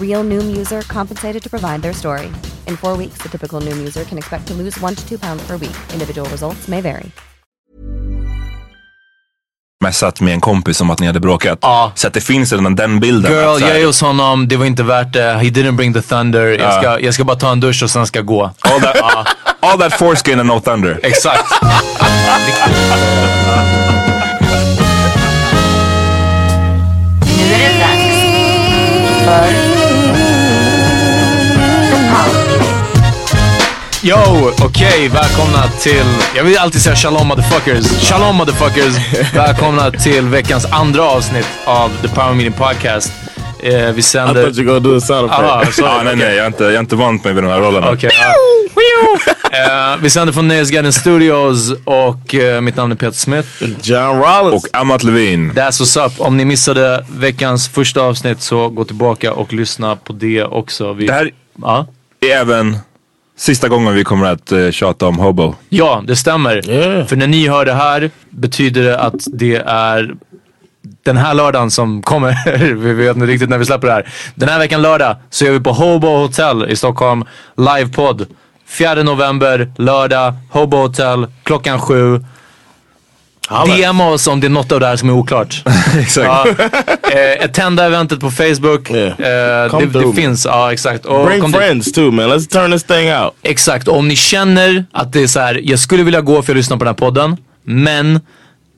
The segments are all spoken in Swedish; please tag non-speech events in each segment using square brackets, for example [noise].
Real Noom user compensated to provide their story. In four weeks, the typical Noom user can expect to lose one to two pounds per week. Individual results may vary. Messat med en kompis om att ni hade bråkat. Ja. Så att det finns redan den bilden. Girl, här- jag är hos honom, det var inte värt det. He didn't bring the thunder. Jag, ska, jag ska bara ta en dusch och sen ska jag gå. all, that, all that foreskin and no thunder. Exakt. Nu är det dags för Yo, okej, välkomna till, jag vill alltid säga shalom motherfuckers. Shalom motherfuckers. välkomna till veckans andra avsnitt av The Power Meeting Podcast. Eh, vi I sänder... thought you were gonna do a sound Ah, sorry, Ja, nej, nej, jag är inte, jag är inte vant mig vid de här rollerna. Okej. ja. Eh, vi sänder från Nöjesguiden Studios och eh, mitt namn är Peter Smith. John Rollins. Och Amat Levin. That's what's up. Om ni missade veckans första avsnitt så gå tillbaka och lyssna på det också. Vi, Det här ja. är även sista gången vi kommer att uh, tjata om Hobo. ja, det stämmer. Yeah. För när ni hör det här betyder det att det är den här lördagen som kommer. [laughs] vi vet inte riktigt när vi släpper det här. Den här veckan lördag så är vi på Hobo Hotel i Stockholm. Livepodd. 4 november, lördag, Hobo Hotel, klockan sju. DMa oss om det är något av det här som är oklart. [laughs] Exakt. Ja, eh, attenda eventet på Facebook. Yeah. Eh, det, det finns, ja exakt. Och Bring dit- friends too, man. Let's turn this thing out. Exakt, och om ni känner att det är så här, jag skulle vilja gå för att lyssna på den här podden, men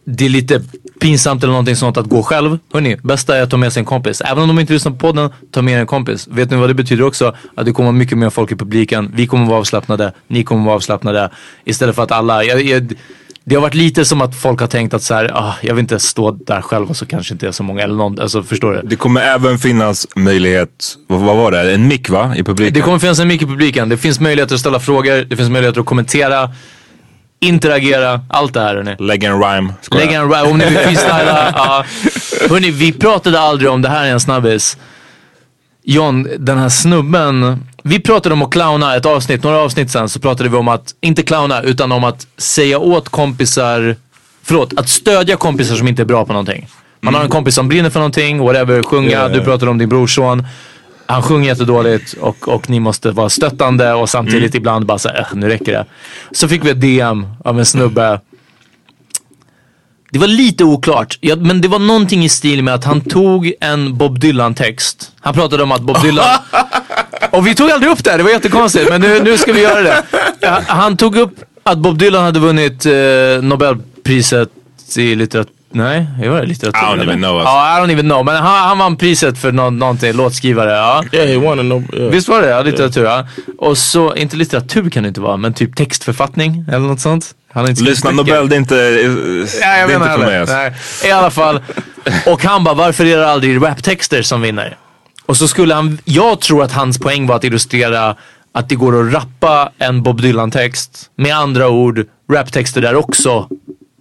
det är lite pinsamt eller någonting sånt att gå själv. Hörni, bästa är att ta med sig en kompis. Även om de inte lyssnar på podden, ta med er en kompis. Vet ni vad det betyder också? Att det kommer mycket mer folk i publiken. Vi kommer vara avslappnade, ni kommer vara avslappnade. Istället för att alla, jag, jag, det har varit lite som att folk har tänkt att så här, ah, jag vill inte stå där själv och så kanske inte är så många eller någon, alltså förstår du? Det kommer även finnas möjlighet, vad, vad var det? En mick va? I publiken? Det kommer finnas en mick i publiken. Det finns möjligheter att ställa frågor, det finns möjligheter att kommentera, interagera, allt det här hörni. Lägga en rhyme. Lägga en rap, om ni vill freestyla. [laughs] ja. Hörni, vi pratade aldrig om det här är en snabbis. John, den här snubben. Vi pratade om att clowna ett avsnitt, några avsnitt sen så pratade vi om att, inte clowna, utan om att säga åt kompisar, förlåt, att stödja kompisar som inte är bra på någonting. Man har en kompis som brinner för någonting, whatever, sjunga, Yeah. du pratade om din brorson. Han sjunger jättedåligt och, och ni måste vara stöttande och samtidigt ibland bara såhär, nu räcker det. Så fick vi ett DM av en snubbe det var lite oklart, ja, men det var någonting i stil med att han tog en Bob Dylan-text. Han pratade om att Bob Dylan... [laughs] Och vi tog aldrig upp det, här, det var jättekonstigt, men nu, nu ska vi göra det. Ja, Han tog upp att Bob Dylan hade vunnit eh, Nobelpriset i litteratur. Nej, jag var det litteratur? I don't eller? even know. Ja, I don't even know. Men han, han vann priset för nå någonting, låtskrivare. Ja. Yeah, he won a no. Yeah. Visst var det? Ja, litteratur. Ja. Och så, inte litteratur kan det inte vara, men typ textförfattning eller något sånt. Lyssna. Nobel, det är inte, Ja, det jag är inte för mig. det. Alltså. Nej. I alla fall. Och han bara, varför är det aldrig raptexter som vinner? Och så skulle han, jag tror att hans poäng var att illustrera att det går att rappa en Bob Dylan-text. Med andra ord, raptexter där också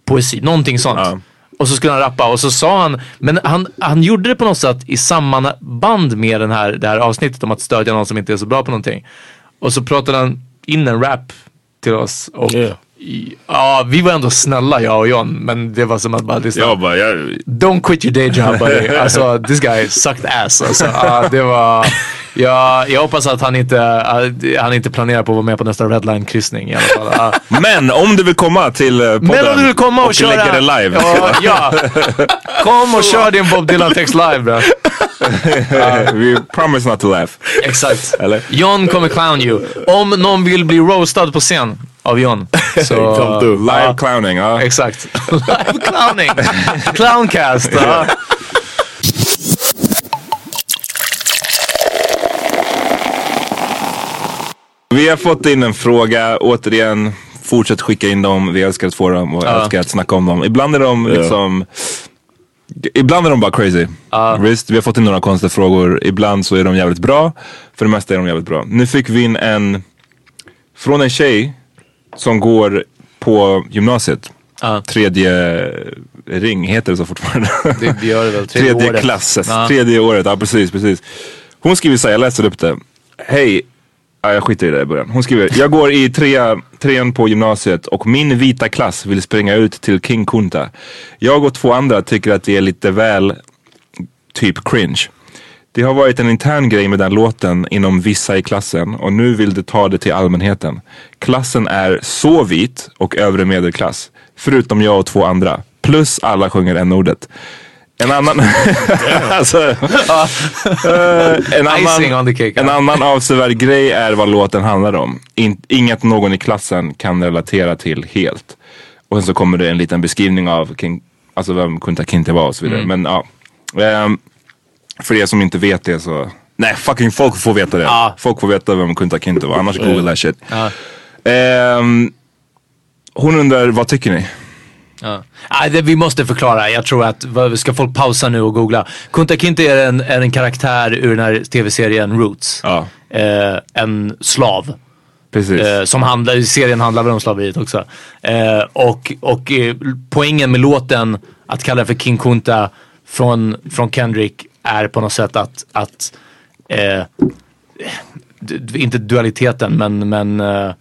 poesi, någonting sånt. Ja. Och så skulle han rappa och så sa han, men han, han gjorde det på något sätt i samband med den här, det här avsnittet om att stödja någon som inte är så bra på någonting. Och så pratade han in en rap till oss och Yeah. Ja, vi var ändå snälla jag och John. Men det var som att bara lyssna. Jag bara, jag, Don't quit your day job buddy. [laughs] Alltså this guy sucked ass. Alltså, ja, det var, ja, jag hoppas att han inte, uh, han inte planerar på att vara med på nästa redline-kryssning i alla fall. [laughs] Men om du vill komma till eh, podden Men om du vill komma och, köra. lägga det live. Ja, ja. [laughs] Kom och kör din Bob Dylan-text live bro. [laughs] We promise not to laugh. Exakt. Eller? John kommer clown you. Om någon vill bli roastad på scen av John. Så. Live clowning, ja. Exakt. Live clowning. Clowncast. Ja. Vi har fått in en fråga, återigen. Fortsätt skicka in dem, vi älskar att få dem och älskar att snacka om dem. Ibland är de liksom Ibland är de bara crazy. Visst, vi har fått in några konstiga frågor. Ibland så är de jävligt bra. För det mesta är de jävligt bra. Nu fick vi in en från en tjej som går på gymnasiet. Ja. Tredje ring, heter det så fortfarande? Det, det gör det väl. Tredje, året. klass, Ja. tredje året, ja precis, precis. Hon skriver så här, jag läser upp det. Hej, ja, jag skiter i det i början. Hon skriver, jag går i trea, trean på gymnasiet och min vita klass vill springa ut till King Kunta. Jag och två andra tycker att det är lite väl typ cringe. Det har varit en intern grej med den låten inom vissa i klassen och nu vill de ta det till allmänheten. Klassen är så vit och övre medelklass. Förutom jag och två andra. Plus alla sjunger n-ordet. En annan... [laughs] alltså, eh, en, annan en annan avsevärd grej är vad låten handlar om. In, inget någon i klassen kan relatera till helt. Och sen så kommer det en liten beskrivning av King, alltså vem Kunta Kinte var och så vidare. Mm. Men ja. Ehm, för er som inte vet det så... Nej fucking folk får veta det. Ja. Folk får veta vem Kunta Kinte var. Annars google that shit. Ja. Ehm, hon undrar, vad tycker ni? Ja. Nej, det, vi måste förklara. Jag tror att ska folk pausa nu och googla. Kunta Kinte är en, är en karaktär ur den här tv-serien Roots. Ja, Eh, en slav. precis. Eh, som handlar, serien handlar väl om slaveriet också. Eh, och och eh, poängen med låten, att kalla den för King Kunta från, från Kendrick är på något sätt att, att eh, inte dualiteten men, men eh,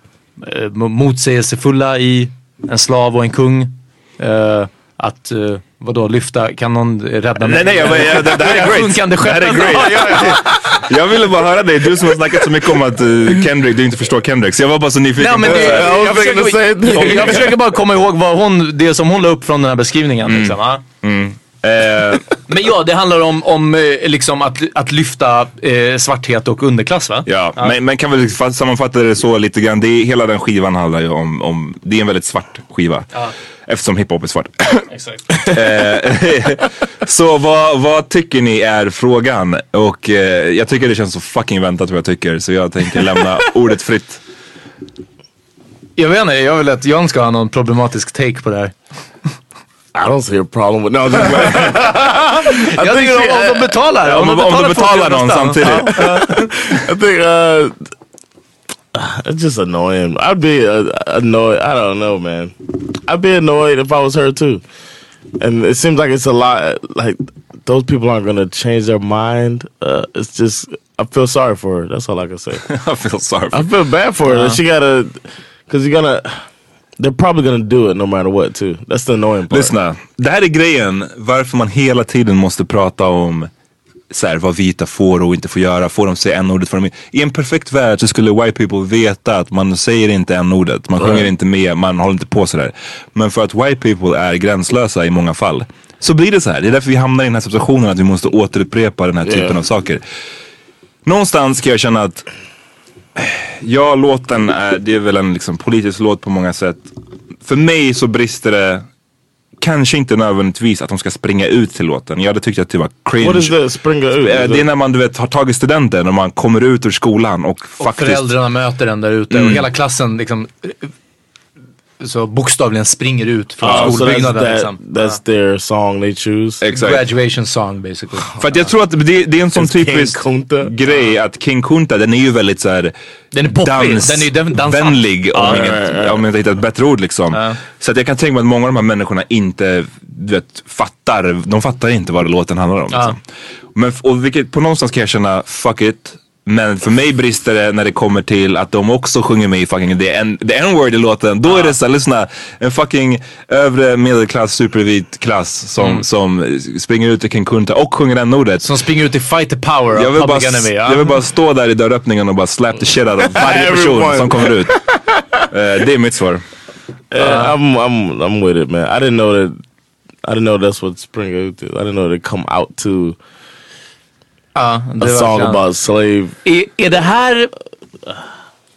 motsägelsefulla i en slav och en kung. Eh, att eh, vadå lyfta, kan någon rädda mig? Nej, nej, jag, jag, det, det här är great. Sjunkande det här är great. Ja, ja, Jag ville bara höra dig, du som har snackat så mycket om att uh, Kendrick, du inte förstår Kendrick. Så jag var bara så nyfiken. Nej, men det, det. jag, försöker, jag, jag försöker bara komma ihåg vad hon, det som hon la upp från den här beskrivningen. Liksom, ja. Eh, Men ja, det handlar om, om eh, liksom att, att lyfta eh, svarthet och underklass va? ja, Men, men kan väl fa- sammanfatta det så lite grann. Det är, hela den skivan handlar ju om, om det är en väldigt svart skiva. Eftersom hiphop är svart. [coughs] Exakt. Eh, [laughs] så vad, vad tycker ni är frågan? Och jag tycker det känns så fucking väntat vad jag tycker. Så jag tänker lämna [laughs] ordet fritt. Jag vet inte, jag vill att John ska ha någon problematisk take på det här. I don't see a problem with no. I'm just I Jag think tycker om, she- om de betalar. Om, du betalar någon samtidigt. [laughs] I think uh, [sighs] it's just annoying. I'd be uh, annoyed. I don't know, man. I'd be annoyed if I was her too. And it seems like it's a lot. Like those people aren't gonna change their mind. Uh, it's just I feel sorry for her. That's all I can say. [laughs] I feel sorry. I feel bad for her. She gotta, cause you're gonna. They're probably gonna do it no matter what too. That's the annoying part. Lyssna, det här är grejen varför man hela tiden måste prata om så här, vad vita får och inte får göra. Får de säga n-ordet? Får de... I en perfekt värld så skulle white people veta att man säger inte n-ordet. Man sjunger inte med, man håller inte på sådär. Men för att white people är gränslösa i många fall så blir det så här. Det är därför vi hamnar i den här situationen att vi måste återupprepa den här typen Yeah. av saker. Någonstans kan jag känna att Ja, låten är, det är väl en liksom politisk låt på många sätt. För mig så brister det kanske inte nödvändigtvis att de ska springa ut till låten. Jag hade tyckt att det var cringe. What is the springa ut? Eh, Det är när man du vet, har tagit studenten, när man kommer ut ur skolan och, Och faktiskt... föräldrarna möter den där ute och hela klassen liksom eh, så bokstavligen springer ut från Oh, so that's, skolbyggnaden. that, liksom. that's their song they choose. Exakt. Graduation song basically. För att jag tror att det, det är en sån typisk grej att King Kunta den är ju väldigt såhär Den är poppig, dans, den är ju den- dansant. vänlig om, Ja, inget, om jag inte hittar ett bättre ord liksom. Ja. Så att jag kan tänka mig att många av de här människorna inte du vet, fattar, de fattar inte vad låten handlar om. Liksom. Men, och vilket, på någonstans kan jag känna, fuck it. Men för mig brister det när det kommer till att de också sjunger med i fucking the N- the n-word i låten. Då är det såhär, lyssna, en fucking övre medelklass supervit klass som, som springer ut i King Kunta och sjunger n-ordet. Som springer ut i fight the power Jag av vill, bara, Public Enemy. Ja. jag vill bara stå där i dörröppningen och bara slap the shit out of [laughs] varje person Everyone. som kommer ut. [laughs] Eh, det är mitt svar. Yeah, I'm I'm I'm with it, man. I didn't know that. I didn't know that's what Spring Out is. I didn't know they come out to Ja, det a är song about slave. Är, är det här...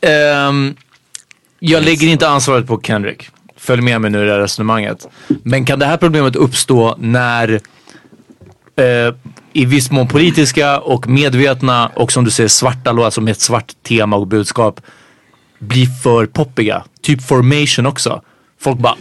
Ehm, jag lägger inte ansvaret på Kendrick. Följ med mig nu i det här resonemanget. Men kan det här problemet uppstå när eh, i viss mån politiska och medvetna och som du säger svarta låtar som med ett svart tema och budskap blir för poppiga. Typ formation också. Folk bara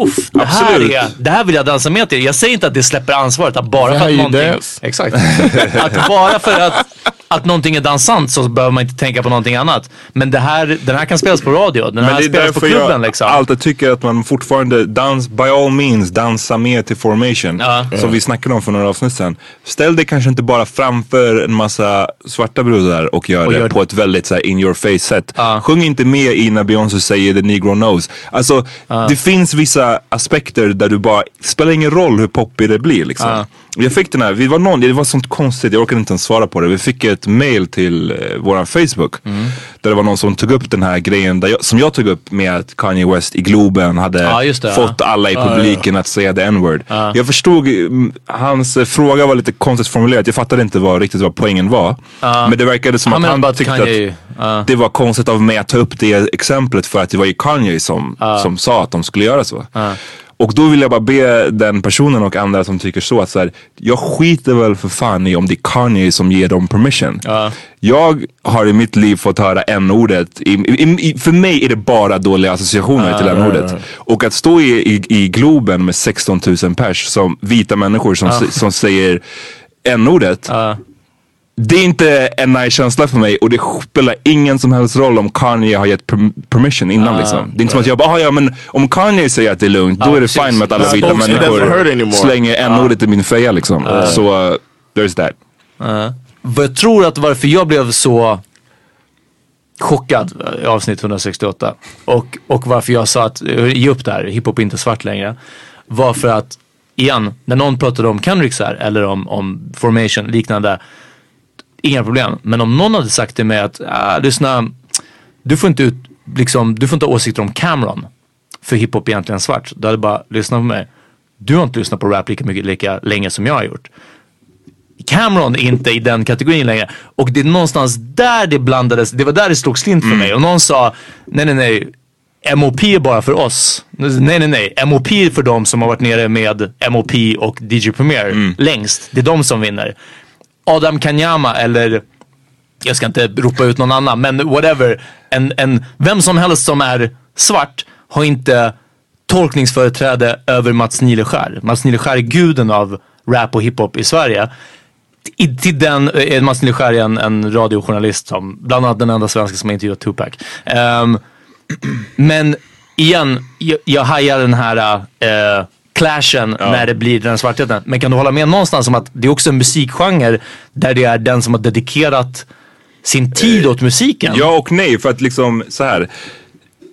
Uff, det här, Absolut. är, det här vill jag dansa med till. Jag säger inte att det släpper ansvaret. Att bara för att någonting... Exakt. [laughs] att bara för att, att någonting är dansant så behöver man inte tänka på någonting annat. Men det här, den här kan spelas på radio. Den här spelas på klubben jag liksom. alltid tycker att man fortfarande dans, by all means, dansa med till formation. Ja. Som vi snackade om för några avsnitt sedan. Ställ dig kanske inte bara framför en massa svarta brudar och gör Och det gör- på ett väldigt så här, in your face sätt. Ja. Sjung inte med i när Beyoncé säger the negro knows. Alltså det finns vissa aspekter där du bara, spelar ingen roll hur poppig det blir liksom. Ja. Jag fick den här, vi var någon, det var sånt konstigt, jag orkade inte ens svara på det. Vi fick ett mail till eh, våran Facebook. Mm. Där det var någon som tog upp den här grejen jag, som jag tog upp med att Kanye West i Globen hade Ja, just det, fått ja. alla i publiken att säga the n-word. Jag förstod, mm, hans eh, fråga var lite konstigt formulerad. Jag fattade inte vad, riktigt vad poängen var. Men det verkade som att han tyckte Kanye- att det var konstigt av mig att ta upp det exemplet för att det var ju Kanye som, som sa att de skulle göra så. Och då vill jag bara be den personen och andra som tycker så att så här, jag skiter väl för fan i om det är Kanye som ger dem permission. Jag har i mitt liv fått höra n-ordet. I, i, i, för mig är det bara dåliga associationer till n-ordet. Och att stå i, i, Globen med 16 000 pers som vita människor som, som säger n-ordet. Det är inte en nice känsla för mig och det spelar ingen som helst roll om Kanye har gett perm- permission innan liksom. Det är inte som att jag bara, "Ah, ja men om Kanye säger att det är lugnt, då är det fine med att alla vita människor slänger n-ordet i min feja liksom. Så uh, there's that. Vad jag tror att varför jag blev så chockad i avsnitt 168 och, och varför jag sa att eh, ge upp det här, hiphop är inte svart längre. Var för att, igen, när någon pratade om Kendrick här, eller om, om formation liknande, inga problem. Men om någon hade sagt till mig att, ah, lyssna, du får inte ut, liksom, du får inte ha åsikter om Cameron. För hiphop är egentligen svart. Då hade bara, lyssna på mig. Du har inte lyssnat på rap lika mycket, lika länge som jag har gjort. Cameron är inte i den kategorin längre. Och det är någonstans där det blandades, det var där det slog slint för mig. Och någon sa, nej nej nej, MOP är bara för oss. Nej nej nej, MOP är för de som har varit nere med MOP och DJ Premier längst. Det är de som vinner. Adam Kanyama eller jag ska inte ropa ut någon annan, men whatever. En, en, vem som helst som är svart har inte tolkningsföreträde över Mats Nileskär. Mats Nileskär är guden av rap och hiphop i Sverige. I, till den, eh, Mats Nileskär är en, en radiojournalist som, bland annat den enda svenska som har intervjuat Tupac. Um, [clears throat] men igen, jag, jag hajar den här eh, clashen när det blir den svartheten. Men kan du hålla med någonstans om att det är också en musikgenre där det är den som har dedikerat sin tid åt musiken? Ja och nej, för att liksom så här.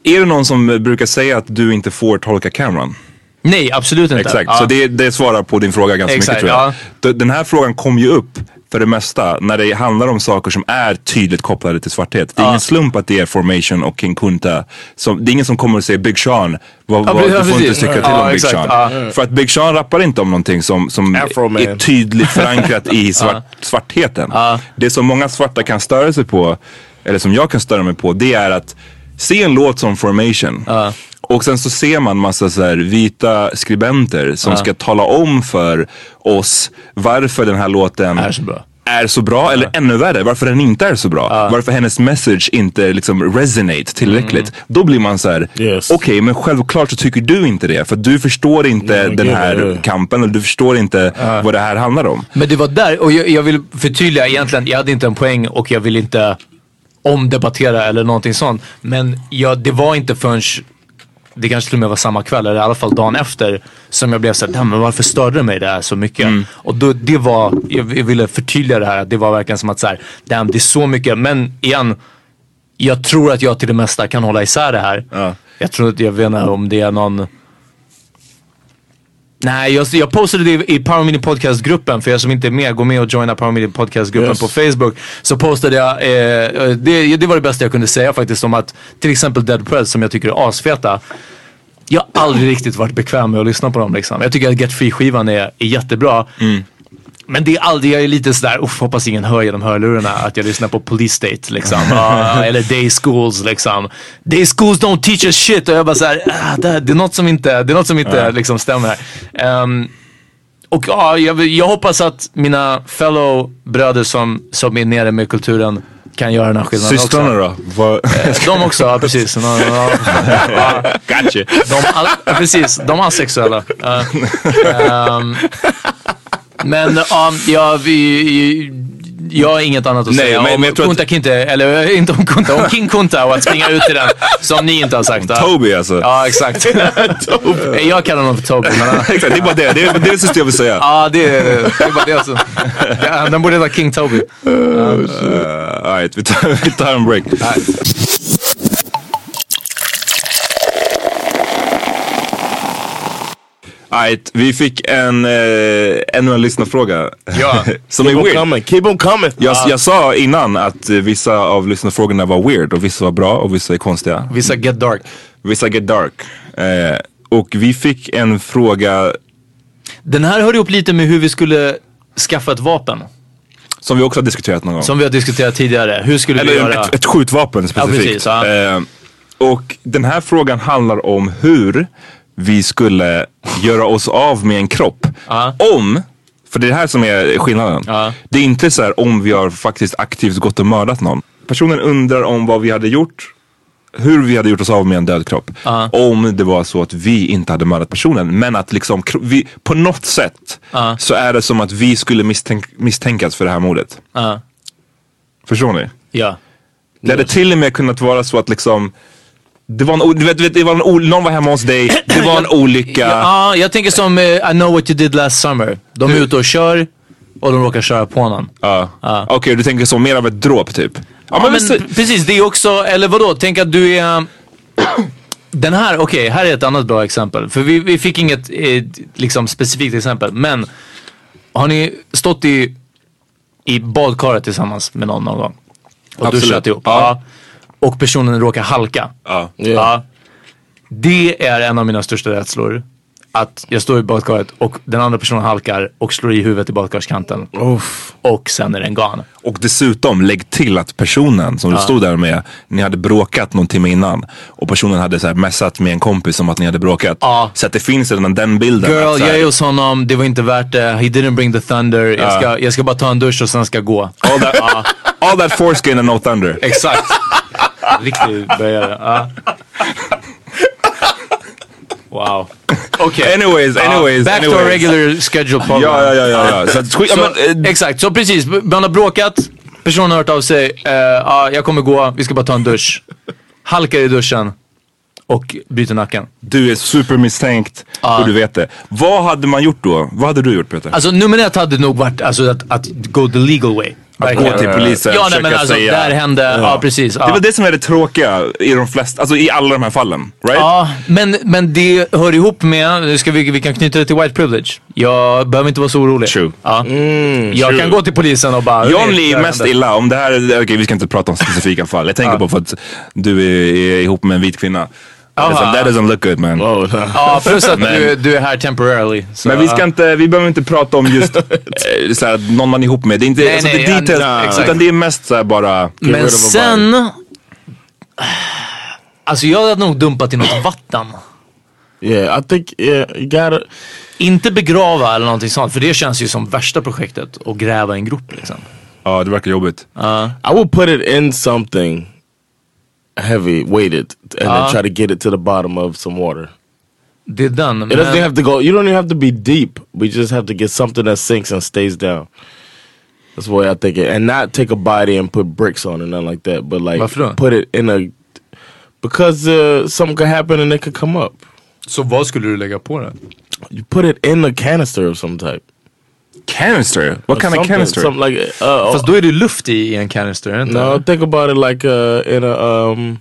Är det någon som brukar säga att du inte får tolka Cameron? Nej, absolut inte. Exakt, Ja. så det, det svarar på din fråga ganska Exakt, mycket tror jag. ja. Den här frågan kom ju upp för det mesta när det handlar om saker som är tydligt kopplade till svarthet. Det är ingen slump att det är Formation och King Kunta. Som, det är ingen som kommer att säga Big Sean. Vad, Ja, vad, du får inte tycka till Ja, om Big exakt, Sean. ja. För att Big Sean rappar inte om någonting som, som är tydligt förankrat i [laughs] svart, svartheten. Det som många svarta kan störa sig på, eller som jag kan störa mig på, det är att se en låt som Formation. Och sen så ser man massa så vita skribenter som ska tala om för oss varför den här låten Är så bra. är så bra eller ännu värre, varför den inte är så bra. Varför hennes message inte liksom resonate tillräckligt. Då blir man så här: Yes. okej men självklart så tycker du inte det. För du förstår inte Yeah, den här it. kampen och du förstår inte vad det här handlar om. Men det var där, och jag, jag vill förtydliga egentligen, jag hade inte en poäng och jag vill inte omdebattera eller någonting sånt. Men jag, det var inte förrän det kanske till och med var samma kväll eller i alla fall dagen efter som jag blev såhär, "Damn, men varför störde det mig det här så mycket? Och då, det var, jag jag ville förtydliga det här, att det var verkligen som att såhär, damn det är så mycket, men igen, jag tror att jag till det mesta kan hålla isär det här. Ja. Jag tror att, jag vet inte om det är någon Nej, jag, jag postade det i Power Meeting Podcast-gruppen. För er som inte är med, gå med och joina Power Meeting Podcast-gruppen Yes. på Facebook. Så postade jag, eh, det, det var det bästa jag kunde säga faktiskt om att till exempel Dead Preds som jag tycker är asfeta. Jag har aldrig riktigt varit bekväm med att lyssna på dem liksom. Jag tycker att Get Free-skivan är, är jättebra. Men det är aldrig, jag är lite sådär, uff, hoppas ingen hör genom hörlurarna att jag lyssnar på Police State liksom. [laughs] Ah, eller Day Schools liksom. Day Schools don't teach us shit. Och jag bara såhär, ah, det, det är något som inte, det är något som inte liksom stämmer här. Ehm, och ja, jag, jag hoppas att mina fellow bröder som, som är nere med kulturen kan göra den här skillnaden Systrarna också. då? Vad- De också, ja precis. [laughs] Ja, ja, ja. Gotcha. De, all, precis, de asexuella. Ja. [laughs] Ehm, men ja, jag, vi, jag har inget annat att Nej, säga men- om men tror att- Kunta Kinte, eller inte om Kunta, om King Kunta och att springa ut i den som ni inte har sagt. ja. Toby alltså. Ja, exakt. [laughs] jag kallar honom för Toby. Men, ja. [laughs] Exakt, det är bara det. Det är det, är sista jag vill säga. Ja, det, är- det är bara det alltså. Ja, Den borde heta King Toby. Uh, Alright, vi tar, [laughs] vi tar en break. Alright, vi fick en, eh, ännu en lyssnarfråga. Ja. [laughs] Som Keep är weird. coming. Keep them coming. Jag, jag sa innan att vissa av lyssnarfrågorna var weird och vissa var bra och vissa är konstiga. Vissa Get Dark. Vissa get dark. Eh, och vi fick en fråga Den här hör ihop lite med hur vi skulle skaffa ett vapen. som vi också har diskuterat någon gång. Som vi har diskuterat tidigare. Hur skulle vi Eller göra? ett, ett skjutvapen specifikt. precis, ja. eh, och den här frågan handlar om hur vi skulle göra oss av med en kropp. Om, för det är det här som är skillnaden. Ja. Det är inte så här om vi har faktiskt aktivt gått och mördat någon. Personen undrar om vad vi hade gjort, hur vi hade gjort oss av med en död kropp. Ja. Om det var så att vi inte hade mördat personen. Men att liksom, vi, på något sätt Ja. så är det som att vi skulle misstänk, misstänkas för det här mordet. Förstår ni? Ja. Det hade till och med kunnat vara så att liksom det var en, du vet, du vet, det var en någon var hemma hos dig, [clears throat] det var en olycka. Ja, jag tänker som eh, I know what you did last summer. De är ute och kör och de råkar köra på någon. Ja. Ja. Okej, du tänker så mer av ett dråp typ? Ja, Ja, men, men precis, det är också, eller vadå, tänk att du är... [clears throat] Den här, okej, här är ett annat bra exempel. För vi, vi fick inget eh, liksom specifikt exempel. Men har ni stått i, i badkaret tillsammans med någon någon gång? Och Absolut. duschat ihop? Ja. Ja. Och personen råkar halka? ja. Ja. Det är en av mina största rädslor. Att jag står i badkaret och den andra personen halkar och slår i huvudet i badkarskanten. Och sen är den gone. Och dessutom, lägg till att personen som du stod där med, ni hade bråkat någon timme innan. Och personen hade så här messat med en kompis om att ni hade bråkat. Ja. Så att det finns redan den bilden. Girl, att så här, jag är hos honom, det var inte värt det. He didn't bring the thunder. Jag, ska, jag ska bara ta en dusch och sen ska jag gå. all, that, all that foreskin and no thunder. Exakt. Riktig böjare. Ja. Wow. Okej. Anyways, anyways, Back to anyways. our regular schedule program. Ja, ja, ja, ja. ja. Så, Så, men, eh, exakt, så precis. Man har bråkat, personen har hört av sig. Uh, ja, jag kommer gå, vi ska bara ta en dusch. Halkar i duschen och bryter nacken. du är supermisstänkt och du vet det. Vad hade man gjort då? Vad hade du gjort Peter? Alltså nummer ett hade nog varit alltså, att, att go the legal way. Att gå till polisen, Ja, nej, försöka men alltså säga- där hände, ja, precis. Det Ja. är väl det som är det tråkiga i de flesta, alltså i alla de här fallen. Right? Ja, men, men det hör ihop med, nu ska vi, vi kan knyta det till white privilege. Jag behöver inte vara så orolig. True. Ja. jag true. kan gå till polisen och bara... Jag "Hörni, blir det här mest hände." illa om det här, okej vi ska inte prata om specifika fall. Jag tänker på för att du är, är ihop med en vit kvinna. Aha. That doesn't- That doesn't look good man. Oh, no. Ja, plus att Men- du, du är här temporarily. Så, Men vi ska inte, vi behöver inte prata om just [laughs] såhär, någon man är ihop med. Det är inte Nej, alltså, nej, det är details, ja, exakt. utan det är mest såhär bara... Men sen... Alltså jag hade nog dumpat i något vatten. Yeah, I think yeah, you gotta. Inte begrava eller någonting sånt, för det känns ju som värsta projektet. Att gräva en grop liksom. Ja det verkar jobbigt. I would put it in something heavy, weighted, and Uh. then try to get it to the bottom of some water. Det är den. It doesn't have to go. You don't even have to be deep. We just have to get something that sinks and stays down. That's the way I think it, and not take a body and put bricks on it, nothing like that. But like Varför då? put it in a, Because uh, something could happen and it could come up. Så vad skulle du lägga på den? You put it in a canister of some type. Canister? What kind of canister? Something like uh, Fast då är det luft i, en canister, inte? No, think about it like uh, in a um.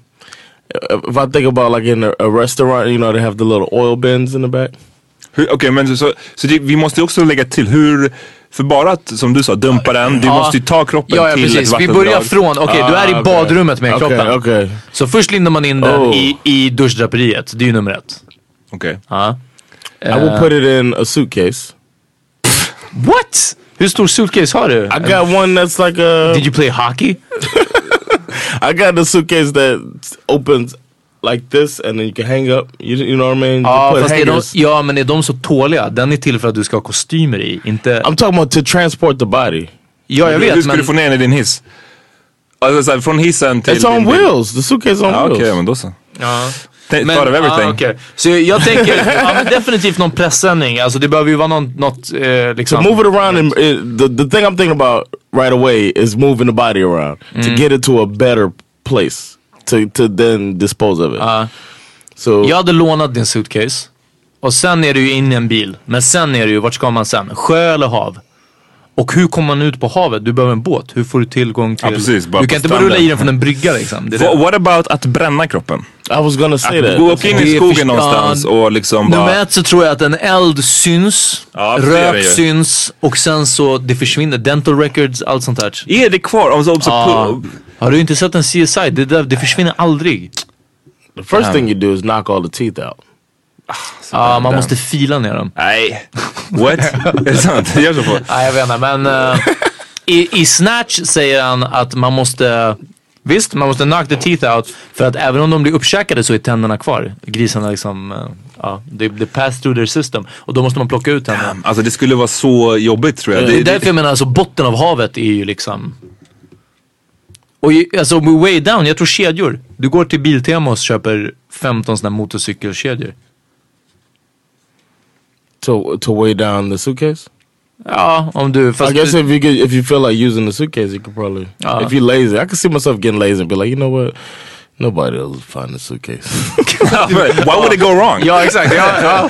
If I think about like in a, a restaurant, you know, they have the little oil bins in the back. Okej men så, så, så det, vi måste också lägga till hur, för bara att som du sa dumpa den, du Ja. måste ju ta kroppen Ja, ja till precis. ett Vi vattendrag. börjar från, okej du är i Ah, okej. badrummet med Okej, kroppen. Så först lindar man in den Oh. i, i duschdraperiet. Det är ju nummer ett. Okej. Ja. I will put it in a suitcase. What? Hur stor suitcase har du? I got one that's like a. Did you play hockey? [laughs] I got the suitcase that opens like this, and then you can hang up. You, you know what I mean? Put fast är de, ja, men är de så tåliga? Den är till för att du ska ha kostymer i, inte... I'm talking about to transport the body. Ja, jag Hur vet ska men... du få ner den i din hiss? Alltså från hissen till... It's on wheels. The suitcase on Ja, Okej, wheels. men då så. Ja. Thought of everything. ah, okej. Så jag, tänker, [laughs] ja, men definitivt någon pressändning. Alltså det behöver ju vara någon, något eh, To liksom... move it around, and it, the the thing I'm thinking about right away is moving the body around to Mm. get it to a better place to to then dispose of it. Ja. so Jag hade lånat din suitcase. Och sen är du ju in i en bil. Men sen är det ju, vart ska man sen? Sjö eller hav? Och hur kommer man ut på havet? Du behöver en båt. Hur får du tillgång till... Ja, precis, du kan inte bara rulla i den från en brygga liksom. What about att bränna kroppen? I was gonna say Att that. gå omkring Det i skogen någonstans och liksom Nummer bara... ett så tror jag att en eld syns, Ja, rök syns och sen så det försvinner. Dental records, allt sånt här. Är det kvar? Om om så Ja. Har du inte sett en CSI? Det, där, det försvinner aldrig. The first thing you do is knock all the teeth out. Ja, man måste fila ner dem. Nej. What? är det sant? Gör så på? [laughs] Nej, jag vet inte, men eh, i, i Snatch säger han att man måste Visst, man måste knock the teeth out för att även om de blir uppkäkade så är tänderna kvar. Grisarna liksom, eh, ja, they, they pass through their system. Och då måste man plocka ut tänderna. Alltså det skulle vara så jobbigt tror jag. Det är därför jag menar, alltså botten av havet är ju liksom och alltså way down, jag tror kedjor. Du går till Biltema och köper 15 sådana motorcykelkedjor. To to weigh down the suitcase. Ja, om du... Fast I guess du, if you could, if you feel like using the suitcase, you could probably. Uh. if you're lazy, I could see myself getting lazy and be like, you know what, nobody will find the suitcase. [laughs] Why would it go wrong? Ja, exakt. Ja, ja.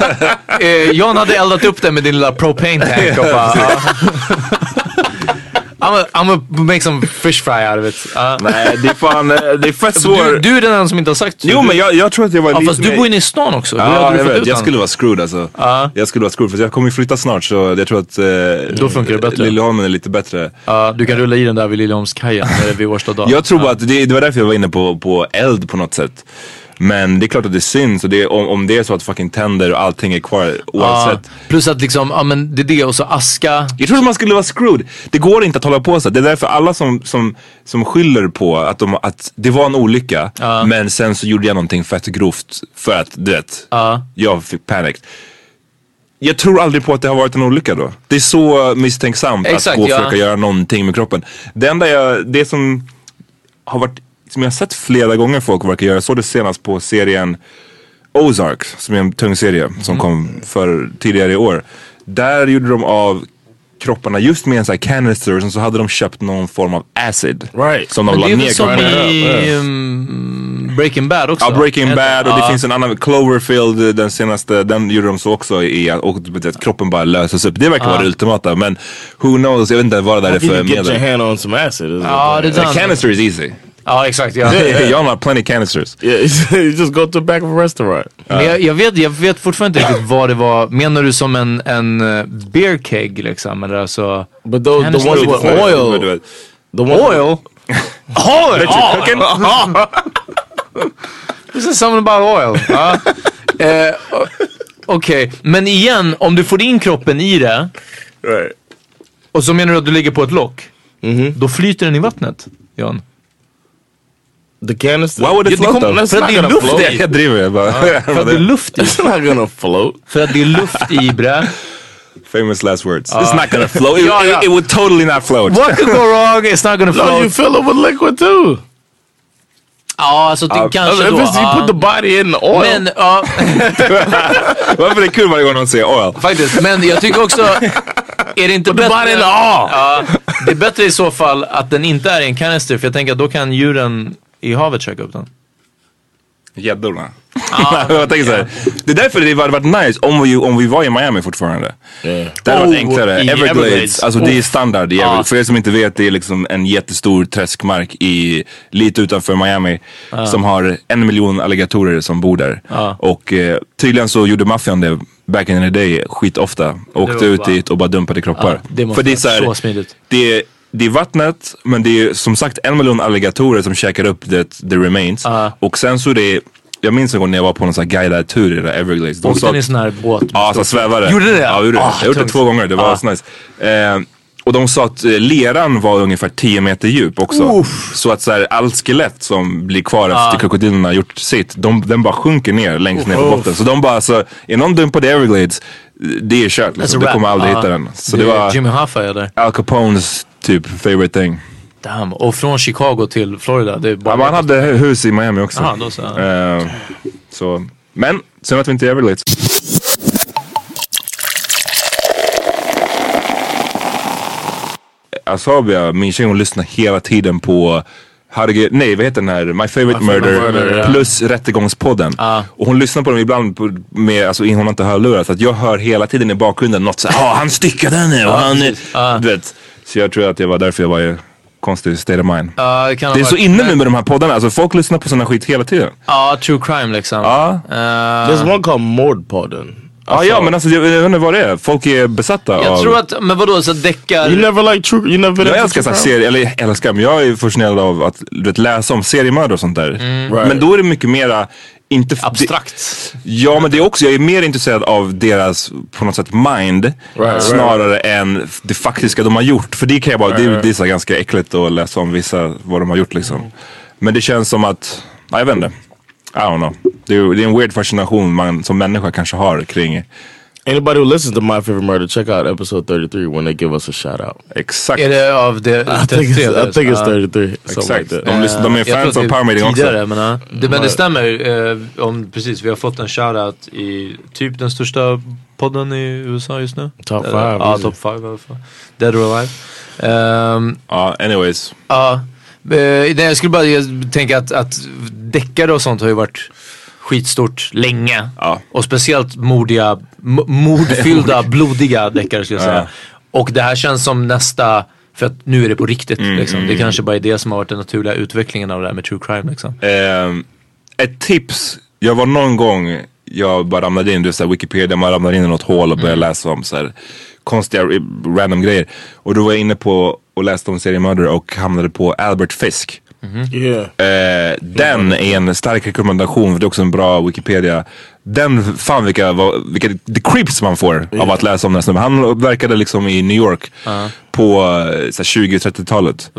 [laughs] eh, Jan hade eldat upp det med din lilla propane tank och bara... ja. [laughs] I'm, a, I'm a make some fish fry out of it. Ja. Nej, det är fan, eh, det är fett Du, svårt. du är den som inte har sagt. Jo du, men jag, jag tror att jag var ja, lite fast du bor inne i stan också. Ja, du jag, vet, jag skulle vara screwed alltså. Ja. Jag skulle vara screwed för jag kommer ju flytta snart så jag tror att eh, Då funkar det bättre. Liljeholmen är lite bättre. Ja, du kan rulla i den där vid Liljeholmskajen vid Årstadal. Jag tror bara att det, det var därför jag var inne på, på eld på något sätt. Men det är klart att det syns och det, om, om det är så att fucking tänder och allting är kvar Ja, oavsett. plus att liksom, ja men det är det och så aska. Jag trodde man skulle vara screwed. Det går inte att hålla på så. Det är därför alla som, som, som skyller på att, de, att det var en olycka men sen så gjorde jag någonting fett grovt för att du vet, Ja. jag fick panik. Jag tror aldrig på att det har varit en olycka då. Det är så misstänksamt Exakt, att gå och ja. försöka göra någonting med kroppen. Det enda jag, det som har varit, som jag har sett flera gånger folk verkar göra, jag såg det senast på serien Ozark, som är en tung serie som Mm. kom för tidigare i år. Där gjorde de av kropparna just med en sån här canister och så hade de köpt någon form av acid. Right. Som de Men la det är ner som i um, Breaking Bad också? Ja, Breaking Bad och det Ja. finns en annan, Cloverfield, den senaste, den gjorde de så också i att och, att kroppen bara löses upp. Det verkar vara det ultimata men who knows, jag vet inte vad det där How är can för you get your medel. hand on some acid? Ja, it? det är canister is easy. Ja, exakt. Ja. Y'all have plenty canisters. Yeah, [laughs] you just go to the back of a restaurant. Men jag, jag, vet, jag vet fortfarande inte riktigt vad det var. Menar du som en, en uh, beer keg liksom? Eller alltså... But those the ones with oil, vet. the ones Oil? [laughs] Oil? Cooking? [laughs] This is something about oil. Eh, o- Okej, men igen, om du får in kroppen i det Right. och så menar du att du ligger på ett lock. Då flyter den i vattnet, Jan. The canister. Why would it Yeah, float though? That's För att det är luft float. i. Jag driver jag bara. För att det är luft i. [laughs] It's not gonna float. För att det är luft i bre. Famous last words. It's not gonna float. It, Ja, ja. it, would totally not float. What could go wrong? It's not gonna No, you float. fill it with liquid too. Ja, alltså det kanske If då. it's, you put the body in the oil. Men, ja, [laughs] Varför är det kul varje gång någon säger oil? faktiskt. Men jag tycker också, är det inte Put the body bättre? in the oil. Ja, det är bättre i så fall att den inte är i en kanister. För jag tänker att då kan djuren i havet käka upp den. Gäddorna. [laughs] jag tänker så här, det är därför det hade varit nice om vi, om vi var i Miami fortfarande. Det hade varit Oh, enklare. Everglades, Everglades. alltså det är Uff. standard i. Everglades. För er som inte vet, det är liksom en jättestor träskmark i, lite utanför Miami. Som har en miljon alligatorer som bor där. Och eh, tydligen så gjorde maffian det back in the day skitofta. Åkte ut bara- dit och bara dumpade kroppar. Det måste För det är så, här, så smidigt. Det är, det är vattnet, men det är som sagt en miljon alligatorer som käkar upp the, the remains. Ja. Och sen så är det, jag minns en gång när jag var på någon sån här guidad tur i det där Everglades. De Åkte ni att- sån här båt? Ja, så svävare. Gjorde ni det? Ja, jag gjorde det. Ah, jag gjort det två gånger, det var Ah. så nice. Eh, och de sa att eh, leran var ungefär 10 meter djup också. Så att så här, allt skelett som blir kvar Ah. efter krokodilerna har gjort sitt, de, den bara sjunker ner längst ner på botten. Så de bara, alltså, är någon dumpad i Everglades, det är kört. Liksom. Du kommer aldrig Ja. hitta den. Så det det var Jimmy Hoffa eller? Al Capones typ favorite thing. Damn. Och från Chicago till Florida. Det är bara Ja, han hade hus i Miami också. Aha, då så. Eh, så. Men, synd att vi inte är Everglades. Asabia, min tjej hon lyssnar hela tiden på get, nej vad heter den här? My favorite murder, Murder, ja. plus Rättegångspodden. Och hon lyssnar på dem ibland på, med, alltså hon har inte hörlurar så att jag hör hela tiden i bakgrunden något såhär, ah han styckade henne och han, Ja. du vet. Så jag tror att det var därför jag var i konstig state of mind. Ja, det Det är så inne nu med de här poddarna, alltså folk lyssnar på såna skit hela tiden. Ja, true crime liksom. Ja. Eh, There's one called Mordpodden. Ja, ja men alltså jag, jag vet inte vad det är. Folk är besatta jag av... tror att, men vadå, så deckar... You never like true, you never jag älskar så true här crime? serier, eller jag älskar, men jag är fascinerad av att du vet, läsa om seriemördare och sånt där. Right. Men då är det mycket mera, inte... Abstrakt. Det, ja men det är också, jag är mer intresserad av deras, på något sätt, mind. Right, snarare än det faktiska de har gjort. För det kan jag bara, det, det är så ganska äckligt att läsa om vissa, vad de har gjort liksom. Men det känns som att, ja, jag vet inte. I don't know. Det är, det är en weird fascination man som människa kanske har kring Anybody who listens to My Favorite Murder, check out episode 33 when they give us a shout out. exakt. Är det av det? I think it's, I think it's Ja. 33. Something Exakt. like. De, lyssnar, de är fans av Power Meeting också. Men, ja. det, men det stämmer. Eh, om, precis, vi har fått en shoutout i typ den största podden i USA just nu. Top Eh, five, Ja, easy. top five i alla fall. Dead or alive. Ehm, Ja, anyways. Ja, eh, nej, jag skulle bara jag tänka att, att deckare och sånt har ju varit skitstort länge. Ja. Och speciellt modiga, m- mordfyllda, [laughs] blodiga deckare skulle jag säga. Och det här känns som nästa, för att nu är det på riktigt. liksom. Det kanske bara är det som har varit den naturliga utvecklingen av det här med true crime. Liksom. Ehm, ett tips. Jag var någon gång, jag bara ramlade in, du vet Wikipedia, man ramlar in i något hål och börjar läsa om så här, konstiga eh, random grejer. Och då var jag inne på och läste om seriemördare och hamnade på Albert Fisk. Yeah. Eh, den är en stark rekommendation, för det är också en bra Wikipedia. Den, fan vilka, vilka the creeps man får av att läsa om den här snubben. Han verkade liksom i New York på eh, så här 20-30-talet.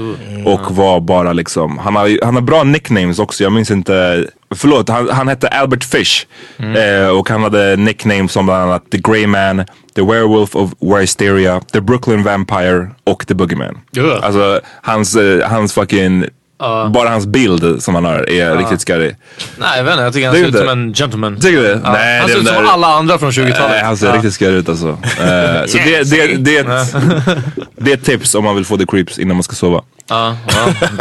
Och var bara liksom, han har, han har bra nicknames också. Jag minns inte, förlåt, han, han hette Albert Fish. Eh, och han hade nicknames som bland annat The Grey Man, The Werewolf of Wisteria, The Brooklyn Vampire och The Boogeyman. Ja. Alltså hans, eh, hans fucking bara hans bild som han har är riktigt scary. Nej jag vet inte, jag tycker han ser ut som en gentleman. Tycker du det? Ja. Nej, han ser ut där- som alla andra från 20-talet. Nej, han ser riktigt scary ut alltså. Eh, så det, det, det, är ett, [laughs] det är ett tips om man vill få the creeps innan man ska sova. Ja,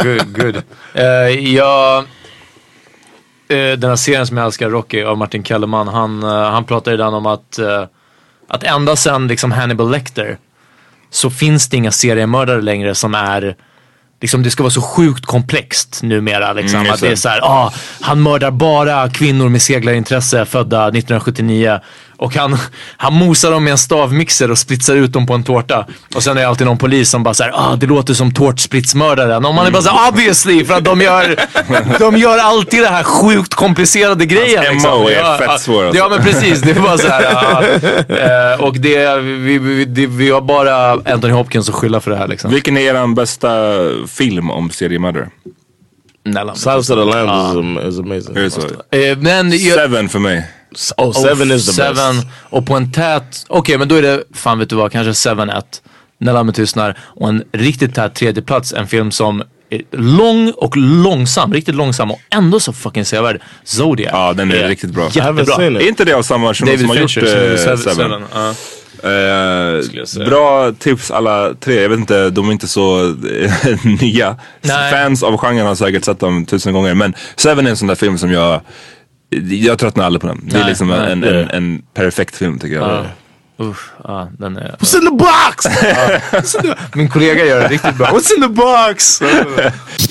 good, good. Uh, jag, eh, den här serien som jag älskar, Rocky, av Martin Kellerman, han, eh, han pratar redan om att, eh, att ända sedan liksom Hannibal Lecter så finns det inga seriemördare längre som är Liksom det ska vara så sjukt komplext numera. Liksom. Mm, att det är så här, ah, han mördar bara kvinnor med seglarintresse födda 1979. Och han, han mosar dem med en stavmixer och splitsar ut dem på en tårta. Och sen är det alltid någon polis som bara såhär, ah, det låter som tårtspritsmördaren. Och man är bara såhär, obviously! För att de gör, de gör alltid det här sjukt komplicerade grejen. Hans liksom. MO är ja, fett svår, alltså. Ja men precis, det är bara såhär. ja. [laughs] Eh, och det, vi, vi, det, vi har bara Anthony Hopkins att skylla för det här liksom. Vilken är er bästa film om seriemördare? Silence of the Lambs is, am- is amazing. Är det så? Eh, men Seven för mig. Oh, Seven is the seven, best. Och på en tät, okej men då är det, fan vet du vad, kanske 7-1. När lammet tystnar. Och en riktigt tät tredje plats en film som är lång och långsam, riktigt långsam och ändå så fucking sevärd. Zodiac. Ja, den är riktigt bra. Jättebra. Är inte det av samma person David som har gjort eh, Seven. Seven? Ja. Eh, bra tips alla tre. Jag vet inte, de är inte så eh, [laughs] nya. Nej. Fans av genren har säkert sett dem tusen gånger. Men Seven är en sån där film som jag Jag tröttnar aldrig på den. Det är Nej, liksom nej. en, en, en perfekt film tycker jag. Ja. Usch, ja, den är... What's in the box? Min kollega gör det riktigt bra. What's in the box? [laughs]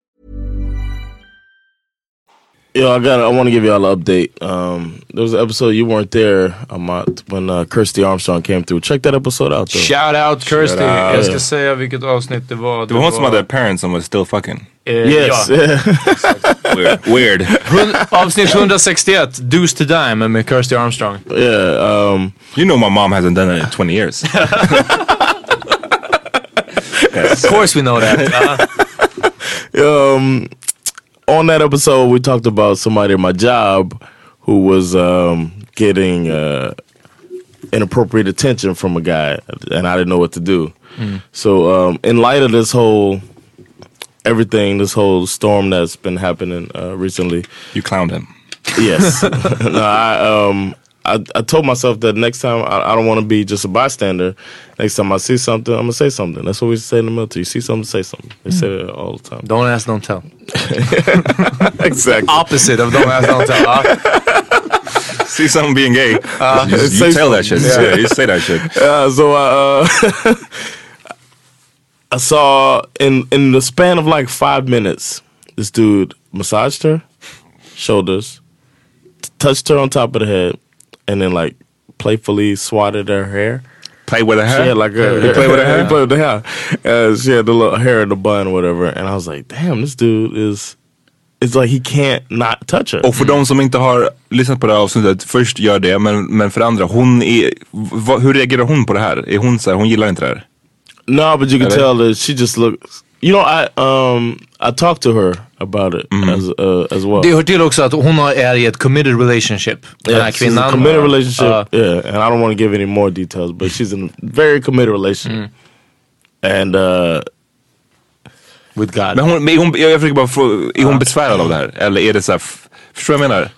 Yo, I got. I want to give y'all an update. Um, there was an episode you weren't there, Amat, when uh, Kirsty Armstrong came through. Check that episode out though. Shout out Kirsty. Shout out. Jag ska säga vilket avsnitt det var. Det var hon som hade parents som var still fucking. Eh, Yes. Ja. [laughs] Weird. Weird. Hund- Avsnitt 161, Deuce to Dime med Kirsty Armstrong. yeah. Um, You know my mom hasn't done it in 20 years. [laughs] Of course we know that. [laughs] Uh, um, on that episode, we talked about somebody at my job who was um, getting uh, inappropriate attention from a guy, and I didn't know what to do. Mm. So, um, in light of this whole everything, this whole storm that's been happening uh, recently, you clowned him. Yes. [laughs] [laughs] no, I um I, I told myself that next time I, I don't want to be just a bystander. Next time I see something, I'm gonna say something. That's what we say in the military. You see something, say something. They say that all the time. don't ask, don't tell. [laughs] exactly. Opposite of don't ask, don't tell. Uh, [laughs] See something being gay. Uh, you, just- you tell that shit. something. Yeah. you say that shit. [laughs] Uh, so I uh, I saw in in the span of like five minutes, this dude massaged her shoulders, t- touched her on top of the head, and then like playfully swatted her hair. Play with her She hair? had like a, He played with her hair? [laughs] He played with the hair. Uh, she had the little hair in the bun, or whatever. And I was like, damn, this dude is. It's like he can't not touch her. Och för de som inte har lyssnat på det här avsnittet, först gör det, men, men för andra, hon är, va, hur reagerar hon på det här? Är hon så här, hon gillar inte det här? No, but you can Really? tell that she just looks. You know, I um I talked to her about it as uh, as well. det hör till också att hon har- är i ett committed relationship. Den Yeah, här she's kvinnan. in a committed relationship. Uh, yeah, and I don't want to give any more details, but she's in a very committed relationship. And uh, with God. Men hon, men hon, jag försöker bara fråga, är hon besvärad av det här? Eller är det så här, förstår du vad jag menar?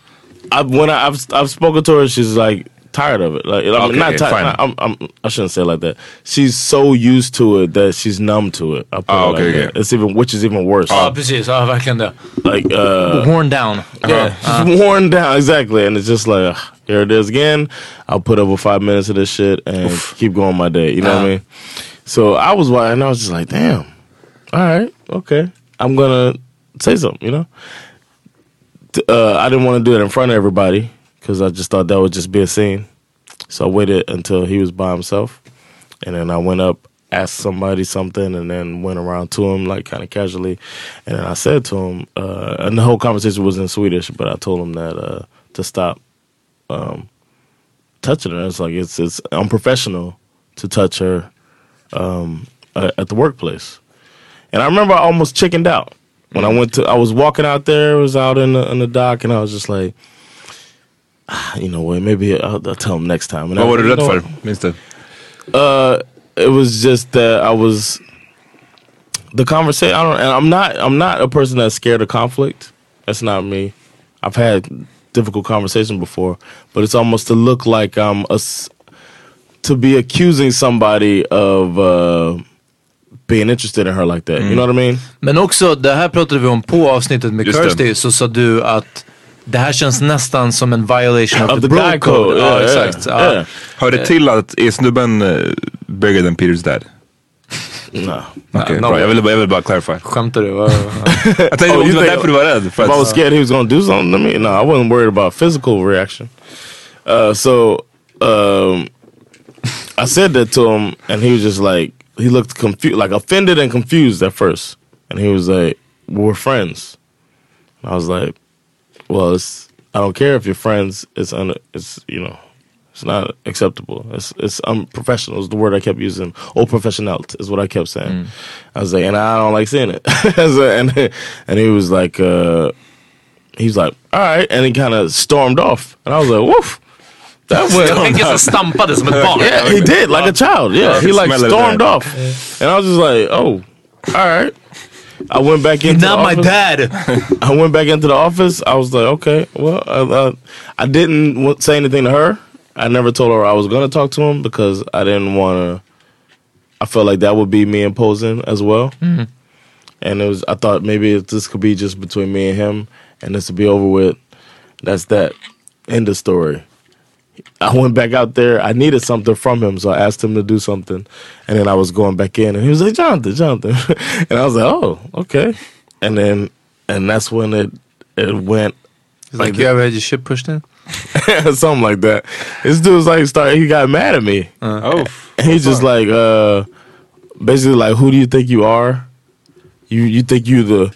I, when I, I've I've spoken to her, she's like tired of it. Like I mean, Okay, not tired. fine. I'm, I'm, I shouldn't say it like that. She's so used to it that she's numb to it. I put Oh, it like okay, that. okay. It's even which is even worse. Ja precis, ja verkligen det. Like uh, Worn down. Yeah, she's [laughs] worn down exactly, and it's just like ugh, here it is again. I'll put up with five minutes of this shit and keep going my day. You know what I mean? So I was watching, and I was just like, damn. All right, okay. I'm gonna say something. You know, uh, I didn't want to do it in front of everybody because I just thought that would just be a scene. So I waited until he was by himself, and then I went up, asked somebody something, and then went around to him like kind of casually, and then I said to him, uh, and the whole conversation was in Swedish, but I told him that uh, to stop um, touching her. It's like it's it's unprofessional to touch her um, at the workplace, and I remember I almost chickened out when I went to. I was walking out there, was out in the in the dock, and I was just like. "Ah, You know what? Maybe I'll, I'll tell him next time. And Vad I- var du you rädd know för? what? Minns du? Uh, it was just that I was the conversation. I don't, and I'm not. I'm not a person that's scared of conflict. That's not me. I've had difficult conversation before, but it's almost to look like I'm a s- to be accusing somebody of uh, being interested in her like that. You know what I mean? Men också, det här pratade vi om på avsnittet med Kirsty, så sa du att det här känns nästan som en violation of, Of the, the bro code. code, Ja, yeah, yeah, exakt. yeah. Ja. Hör det till att, är snubben uh, bigger than Peters dad? [laughs] No. Okej, no bra. Jag ville, bara- jag ville bara clarify. Skämtar du? [laughs] Jag tänkte Oh, det var därför du var rädd. If I was scared he was gonna do something to me, no, I wasn't worried about physical reaction. Uh, so um, I said that to him, and he was just like, he looked confused, like offended and confused at first, and he was like, "We're friends." And I was like, "Well, it's I don't care if you're friends. It's un, it's you know." It's not acceptable. It's it's unprofessional. Is the word I kept using. Oh, professional is what I kept saying. I was like, and I don't like saying it. [laughs] And and he was like, uh, he was like, all right, and he kind of stormed off, and I was like, woof. That Jag tänker så stampade som ett barn. Yeah, he did like a child. Yeah, he like stormed off, and I was just like, oh, all right. I went back into Not the my office. dad. [laughs] I went back into the office. I was like, okay, well, I, I, I didn't w- say anything to her. I never told her I was going to talk to him because I didn't want to. I felt like that would be me imposing as well. Mhm. And it was. I thought maybe if this could be just between me and him, and this would be over with. That's that. End of story. I went back out there. I needed something from him, so I asked him to do something, and then I was going back in, and he was like, "Jonathan, Jonathan," [laughs] and I was like, "Oh, okay." And then, and that's when it it went It's like you ever had your shit pushed in? [laughs] something like that. This dude was like, started. He got mad at me. oh, And he's just like, uh, basically like, who do you think you are? You you think you the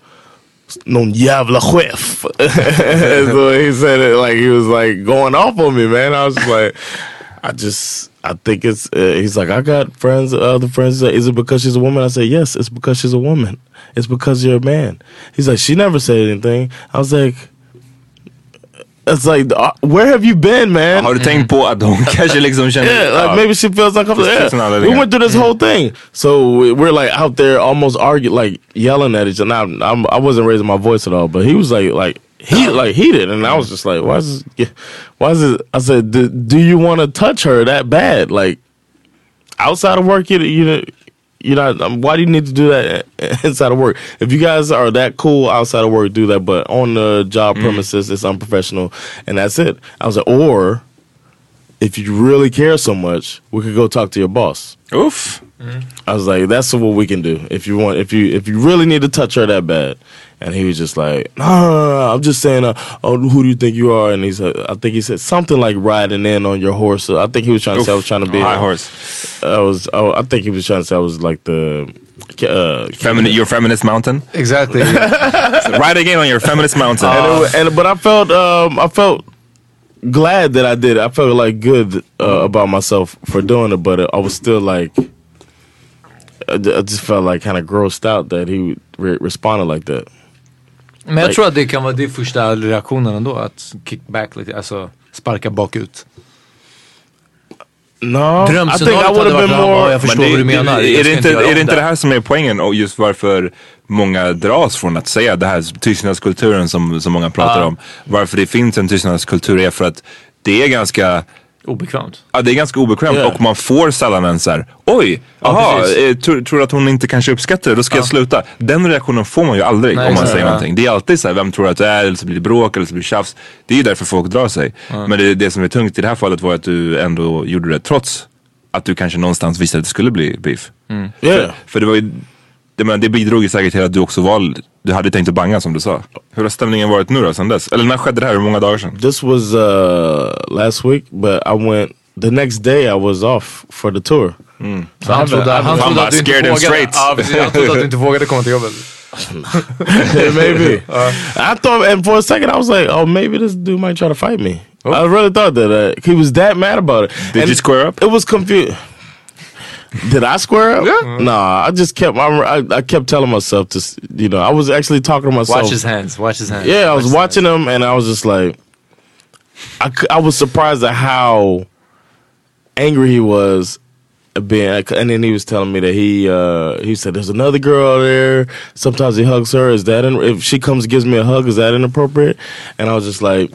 non jävla chef? [laughs] so he said it like he was like going off on me, man. I was like, I just. I think it's. Uh, he's like, I got friends, other friends. Is it because she's a woman? I said, yes. It's because she's a woman. It's because you're a man. He's like, she never said anything. I was like, it's like, uh, where have you been, man? har du tänkt på att hon kanske liksom känner... Yeah, like Ja. maybe she feels uncomfortable. Yeah. We went through this whole thing, so we- we're like out there almost arguing, like yelling at each other. Now, I'm, I wasn't raising my voice at all, but he was like, like he like heated, and I was just like, why is this? Why is it? I said, do, do you want to touch her that bad? Like outside of work, you you you not. Um, why do you need to do that [laughs] inside of work? If you guys are that cool outside of work, do that. But on the job premises, it's unprofessional, and that's it. I was like, or if you really care so much, we could go talk to your boss. Oof. I was like, that's what we can do. If you want, if you if you really need to touch her that bad, and he was just like, no, no, no, no, I'm just saying, uh, oh, who do you think you are? And he said, I think he said something like riding in on your horse. I think he was trying to say I was trying to be High horse. I was, oh, I think he was trying to say I was like the, uh, Femini your feminist mountain? Exactly. [laughs] Ride again on your feminist mountain. and, it, and but I felt um, I felt glad that I did. it. I felt like good uh, about myself for doing it, but I was still like, I I just felt like kind of grossed out that he re- responded like that. Men jag Like- tror att det kan vara din första reaktionen ändå, att kick back lite, alltså sparka bakut. No, I think I Drömscenariot would hade have varit been att, more. "Ja, jag förstår Men vad du menar. Jag Är det inte, är det inte det här som är poängen och just varför många dras från att säga det här tystnadskulturen som, som många pratar Ja. om. Varför det finns en tystnadskultur är för att det är ganska Obekvämt. Ja det är ganska obekvämt Yeah. och man får sällan en så här, oj, aha, precis. eh, tror, du att hon inte kanske uppskattar det, då ska jag sluta. Den reaktionen får man ju aldrig Nej, om man säger Ja. någonting. Det är alltid så här, vem tror du att du är? Eller så blir det bråk eller så blir det tjafs. Det är ju därför folk drar sig. Men det, det som är tungt i det här fallet var att du ändå gjorde det trots att du kanske någonstans visste att det skulle bli beef. Mm. Yeah. För, för det var ju, det, men, det bidrog ju säkert till att du också var, du hade tänkt att banga som du sa. Hur har stämningen varit nu då sen dess? Eller när skedde det här? Hur många dagar sedan? This was uh, last week, but I went the next day. I was off for the tour. Så han trodde, att du inte vågade. han trodde att du inte vågade komma till jobbet. [laughs] maybe. I thought, and for a second, I was like, oh, maybe this dude might try to fight me. I really thought that uh, he was that mad about it. Did And you square up? It was confused. Did I square up? Yeah. Nah, I just kept. I, I, I kept telling myself to, you know, I was actually talking to myself. Watch his hands, watch his hands. Yeah, I was Watch his watching him, and I was just like, I, I was surprised at how angry he was being and then he was telling me that he uh he said there's another girl there sometimes he hugs her is that in, if she comes and gives me a hug is that inappropriate and i was just like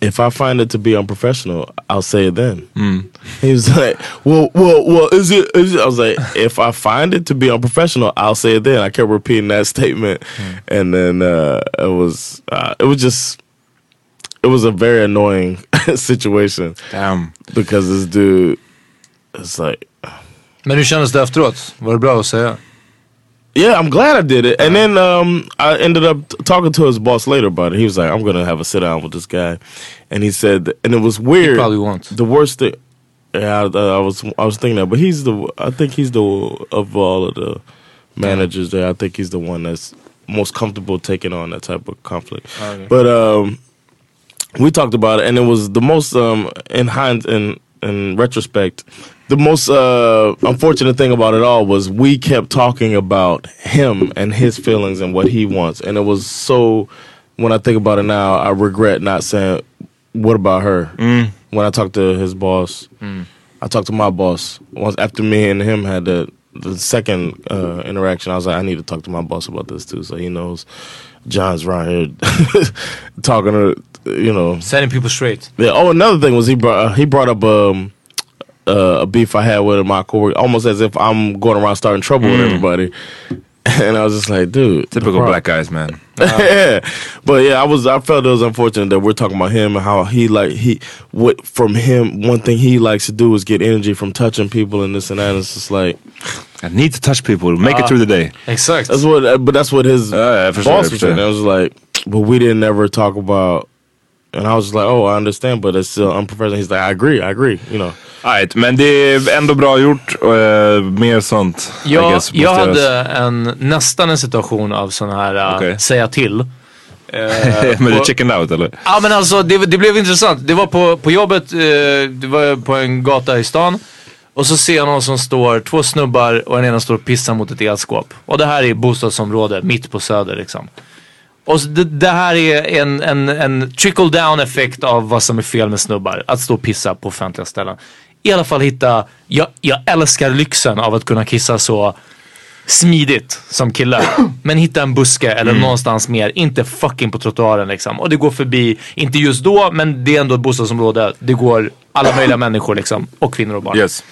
if i find it to be unprofessional i'll say it then. He was like well well well is it, is it? I was like if i find it to be unprofessional i'll say it then. I kept repeating that [laughs] statement. And then uh it was uh it was just it was a very annoying [laughs] situation. Damn. because this dude it's like Men hur kändes det efteråt? Var det bra att säga? Yeah, I'm glad I did it. And then um, I ended up t- talking to his boss later about it. He was like, "I'm gonna have a sit down with this guy," and he said, and it was weird. probably won't. The worst thing. Yeah, I, I was I was thinking that, but he's the I think he's the of all of the managers there. I think he's the one that's most comfortable taking on that type of conflict. Okay. But um, we talked about it, and it was the most um, in hind in in retrospect, the most uh, unfortunate thing about it all was we kept talking about him and his feelings and what he wants, and it was so. When I think about it now, I regret not saying, "What about her?" When I talked to his boss, I talked to my boss once after me and him had the the second uh, interaction. I was like, I need to talk to my boss about this too, so he knows John's around here [laughs] talking to you know Setting people straight. yeah. Oh, another thing was he brought uh, he brought up um, uh, a beef I had with my coworker, almost as if I'm going around starting trouble with everybody. [laughs] And I was just like, dude, Typical black guys man. yeah, [laughs] but yeah, I was I felt it was unfortunate that we're talking about him and how he like he what from him. One thing he likes to do is get energy from touching people and this and that. And it's just like I need to touch people, to make it through the day. Exakt. that's what, uh, but that's what his jag förstår, boss jag was förstår. saying. I was like, but we didn't ever talk about. And I was just like, oh, I understand, but it's still unprofessional. He's like, I agree, I agree. You know. Right, men det är ändå bra gjort. Och, eh, mer sånt. I Jag, guess, jag hade en, nästan en situation av sån här uh, Okej. säga till. [laughs] Eh, men du chickened out eller? Ja men alltså det, det blev intressant. Det var på, på jobbet, eh, det var på en gata i stan. Och så ser jag någon som står, två snubbar och den ena står och pissar mot ett elskåp. Och det här är bostadsområde, mitt på söder liksom. Och det, det här är en, en, en trickle down effekt av vad som är fel med snubbar. Att stå och pissa på offentliga ställen. I alla fall hitta, jag, jag älskar lyxen av att kunna kissa så smidigt som kille. [clears throat] Men hitta en buske eller någonstans mer, inte fucking på trottoaren liksom. Och det går förbi, inte just då, men det är ändå ett bostadsområde. Det går alla möjliga människor liksom. Och kvinnor och barn. Yes.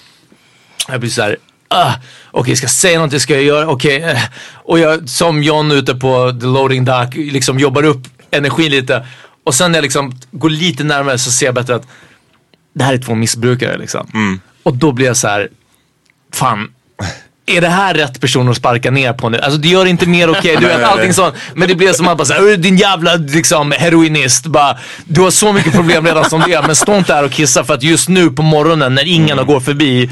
Jag blir såhär, ah, okej ska jag säga någonting, ska jag göra, okej. eh. Och jag som John ute på the loading dock liksom jobbar upp energin lite. Och sen när jag liksom går lite närmare så ser jag bättre att det här är två missbrukare liksom. Och då blir jag så här, fan. Är det här rätt person att sparka ner på nu? Alltså det gör inte mer okej, du vet allting sånt. Men det blir som att bara såhär, din jävla liksom, heroinist. Bara, du har så mycket problem redan som det är. Men stå inte här och kissa för att just nu på morgonen när ingen går förbi.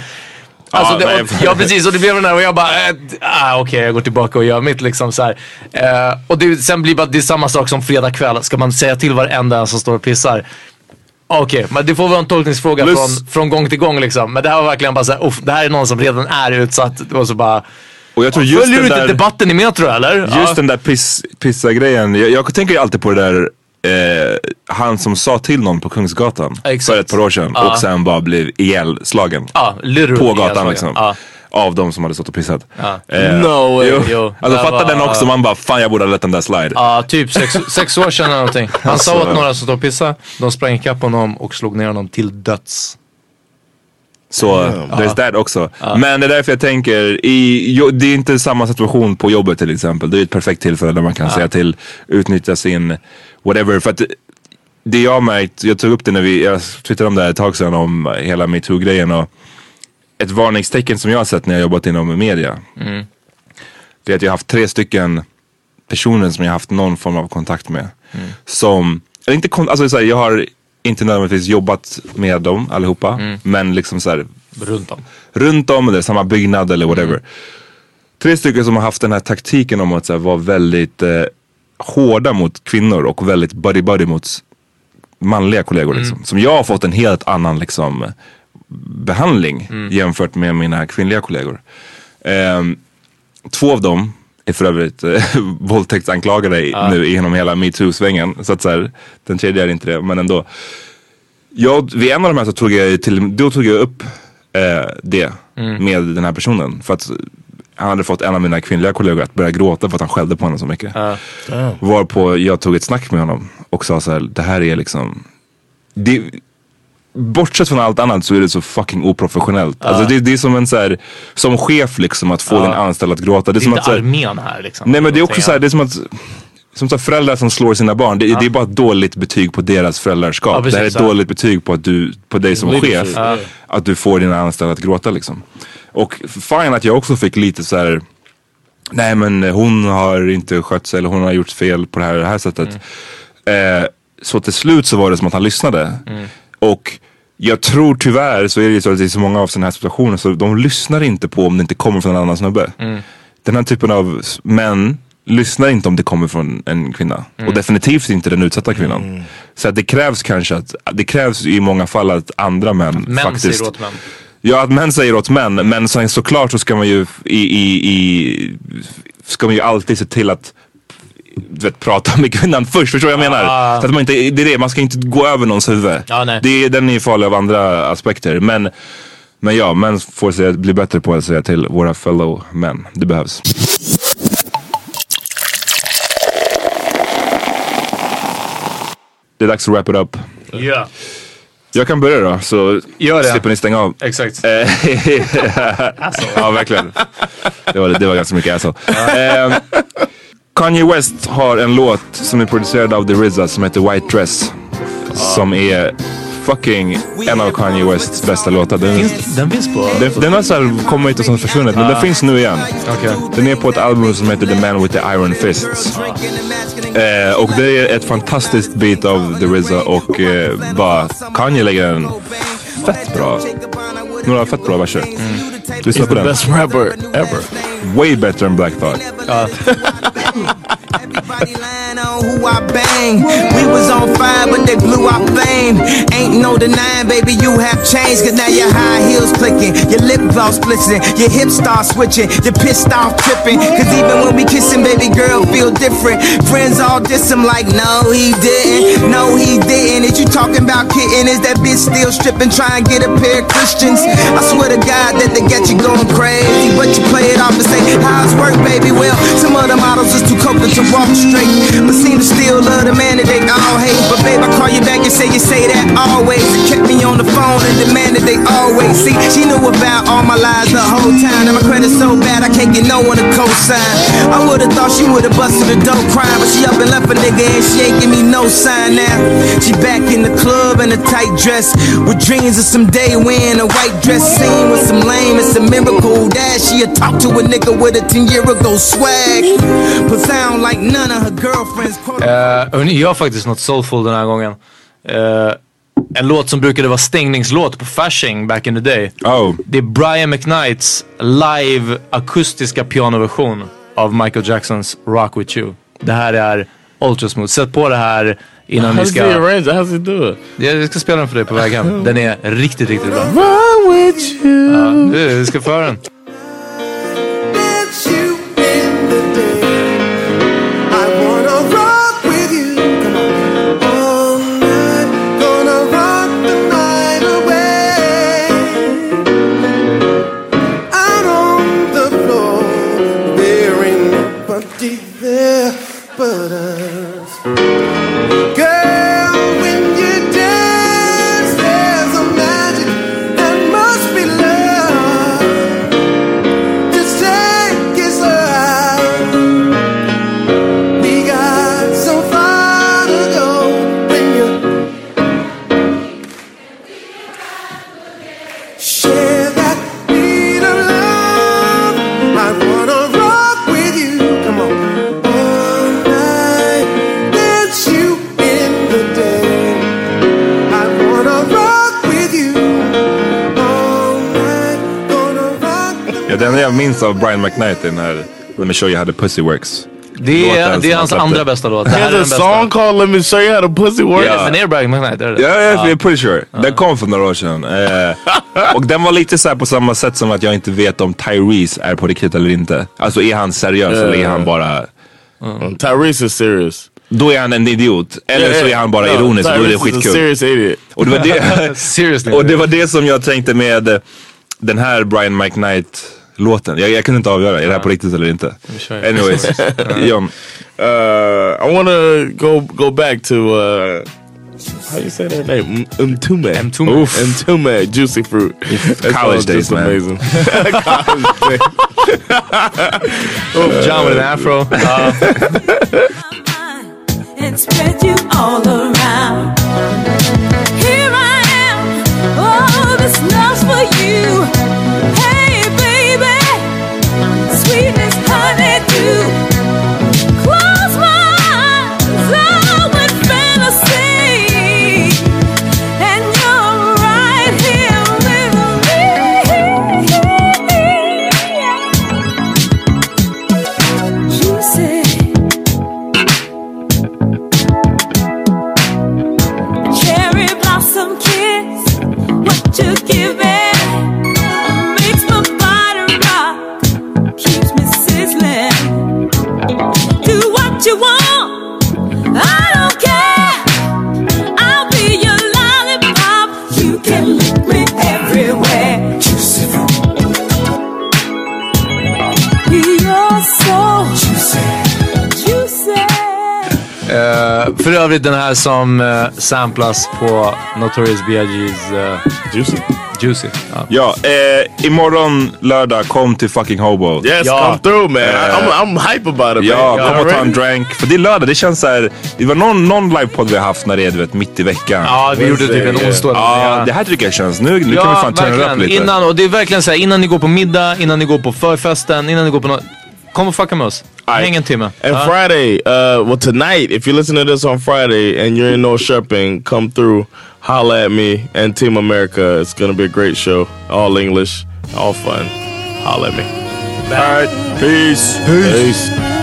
Alltså, Ja, det, och, ja precis, och det blev den där och jag bara, äh, ah, okej jag går tillbaka och gör mitt liksom så här. Eh, och det, sen blir bara, det är samma sak som fredag kväll. Ska man säga till varenda en som står och pissar? Okej, men det får vara en tolkningsfråga Plus- från, från gång till gång liksom. Men det här var verkligen bara såhär, det här är någon som redan är utsatt. Det var så bara, Och jag tror just följer du inte debatten i Metro eller? Just ja. den där piss, pissa-grejen. Jag, jag tänker ju alltid på det där eh, han som sa till någon på Kungsgatan Exakt. för ett par år sedan Ja. och sen bara blev ihjälslagen. Literally på gatan liksom. Ja. Av de som hade stått och pissat. Ja. Eh, No way. Jo. Jo, Alltså det fatta var- den också, man bara fan jag borde ha lett den där slide. Ja, typ sex, sex år sedan eller någonting. [laughs] Han sa Alltså. åt några som stod och pissade, de sprang ikapp honom och slog ner honom till döds. Så there's that också. Men det är därför jag tänker, i, jo, det är inte samma situation på jobbet till exempel. Det är ett perfekt tillfälle där man kan säga till, utnyttja sin whatever. För att det jag har märkt, jag tog upp det när vi, jag twittrade om det här ett tag sedan om hela metoo-grejen och ett varningstecken som jag har sett när jag har jobbat inom media. Det är att jag har haft tre stycken personer som jag har haft någon form av kontakt med. Som, eller inte alltså så här, jag har inte nödvändigtvis jobbat med dem allihopa. Men liksom så här, Runt om. runt om eller samma byggnad eller whatever. Tre stycken som har haft den här taktiken om att så här, vara väldigt eh, hårda mot kvinnor och väldigt buddy-buddy mot manliga kollegor. Liksom. Som jag har fått en helt annan liksom, behandling jämfört med mina kvinnliga kollegor. Ehm, två av dem är för övrigt eh, [laughs] våldtäktsanklagade nu genom hela metoo-svängen. Så att så här, den tredje är inte det, men ändå. Jag, vid en av de här så tog jag till, då tog jag upp eh, det med den här personen. För att han hade fått en av mina kvinnliga kollegor att börja gråta för att han skällde på henne så mycket. Varpå jag tog ett snack med honom och sa så här, det här är liksom det, Bortsett från allt annat så är det så fucking oprofessionellt. Alltså det, det är som en så här, som chef liksom att få Ja. din anställd att gråta. Det är, Det är som inte att, så här, armén här liksom. Nej men det är också så här, det är som att som så föräldrar som slår sina barn, det, det är bara ett dåligt betyg på deras föräldraskap. Ja, precis, det här är ett ja. dåligt betyg på, att du, på dig som chef. ja. Att du får dina anställda att gråta liksom. Och fine att jag också fick lite så här. Nej men hon har inte skött sig eller hon har gjort fel på det här, det här sättet. Eh, så till slut så var det som att han lyssnade. Och jag tror tyvärr så är det så att det är så många av sådana här situationer så de lyssnar inte på om det inte kommer från en annan snubbe. Den här typen av män lyssnar inte om det kommer från en kvinna. Och definitivt inte den utsatta kvinnan. Så att det krävs kanske att, det krävs i många fall att andra män, Män faktiskt säger åt män. Ja, att män säger åt män. Men sen såklart så ska man ju i, i, i ska man ju alltid se till att du vet, prata med kvinnan först. Förstår du vad jag menar? Ah. Så att man inte, det är det, man ska inte gå över någons huvud. Ja, nej. det, den är farlig av andra aspekter. Men, men ja, män får säga, bli bättre på att säga till våra fellow män. Det behövs. Det är dags att wrap it up. Ja. Jag kan börja då, så Gör det. slipper ni stänga av. Exakt. Eh, [laughs] [laughs] ja, verkligen. Det var, det var ganska mycket asshole. Kanye West har en låt som är producerad av The RZA som heter White Dress. Som är fucking en av Kanye Wests bästa låtar. Den, Finns, den finns på... den, den har såhär kommit och sen försvunnit men den finns nu igen. Okej. Den är på ett album som heter The Man With The Iron Fists. Eh, och det är ett fantastiskt beat av The RZA och eh, bara Kanye lägger en fett bra, några fett bra verser. Lyssna He's på the den. best rapper ever. Way better than Black Thought. [laughs] On who I bang. We was on fire, but they blew our flame. Ain't no denying, baby, you have changed. Cause now your high heels clicking, your lip gloss blitzing, your hips start switching, you're pissed off tripping. Cause even when we kissing, baby girl, feel different. Friends all diss him like, no, he didn't. No, he didn't. Is you talking about kitten? Is that bitch still stripping? Try and get a pair of Christians. I swear to God that they get you going crazy. But you play it off and say, how's work, baby? Well, some of the models is too coke to walk straight. But seem to still love the man that they all hate. But babe, I call you back and say you say that always. And kept me on the phone and demanded they always see. She knew about all my lies the whole time. And my credit's so bad I can't get no one to co-sign. I would've thought she would've busted a dope crime, but she up and left a nigga and she ain't give me no sign now. She back in the club in a tight dress with dreams of some day wearing a white dress scene with some lame. It's a miracle that she a talk to a nigga with a 10 year ago swag. But sound like none. Uh, hörni, jag har faktiskt något soulful den här gången. Eh, en låt som brukade vara stängningslåt på Fasching back in the day. Oh. Det är Brian McKnights live akustiska pianoversion av Michael Jacksons Rock With You. Det här är ultra smooth. Sätt på det här innan ni ska... arrange it? How does he do it? Jag ska spela den för dig på väg hem. Den är riktigt, riktigt bra. Run with you. Ja, du, du ska få den. Av Brian McKnight är den här Let me show you how the pussy works. Det är, det är hans han andra bästa låt. Det här är den bästa. song called Let Me Show You How To Pussy Works. Ja. Men är det Brian McKnight? Är det Ja, jag är pretty sure. Den kom för några år sedan. Eh, och den var lite så här på samma sätt som att jag inte vet om Tyrese är på riktigt eller inte. Alltså är han seriös eller är han ja. bara... Mm. Tyrese is serious. Då är han en idiot. Eller Yeah, så är han bara no, ironisk och då är det Tyrese is a skitkul. serious idiot. Och det, var det, [laughs] och det var det som jag tänkte med eh, den här Brian McKnight låten. Jag, jag kunde inte avgöra, är det här på riktigt eller inte? Anyways, [laughs] [laughs] John. Uh, I want to go go back to uh, how you say that name? M- Mtume. Mtume. Oof. Mtume. Juicy fruit. [laughs] That College song's days, man. amazing. College days. Oh, John with an afro. Uh, and spread you all around. Here I am, oh, this love's for you. Eh, övrigt den här som uh, samplas på Notorious B.I.G.'s uh, Juicy. Juicy. Ja. Ja, eh, imorgon lördag kom till fucking Hobo. Yes, Ja. come through, man. Uh, I'm, I'm hype about it, Ja, man. kom och ta en drank. För det är lördag, det känns så här. Det var någon, någon livepodd vi har haft när det är du vet, mitt i veckan. Ja, vi gjorde typ en Yeah. onsdag. Ja, det här tycker jag känns. Nu, nu kan vi fan turna det upp lite. Innan, och det är verkligen så här, innan ni går på middag, innan ni går på förfesten, innan ni går på något. Kom och fucka med oss. Häng en timme. And Ja. Friday, uh, well tonight, if you listen to this on Friday and you're in Norrköping, come through, holla at me and Team America. It's gonna be a great show. All English, all fun. Holla at me. Alright, peace. Peace.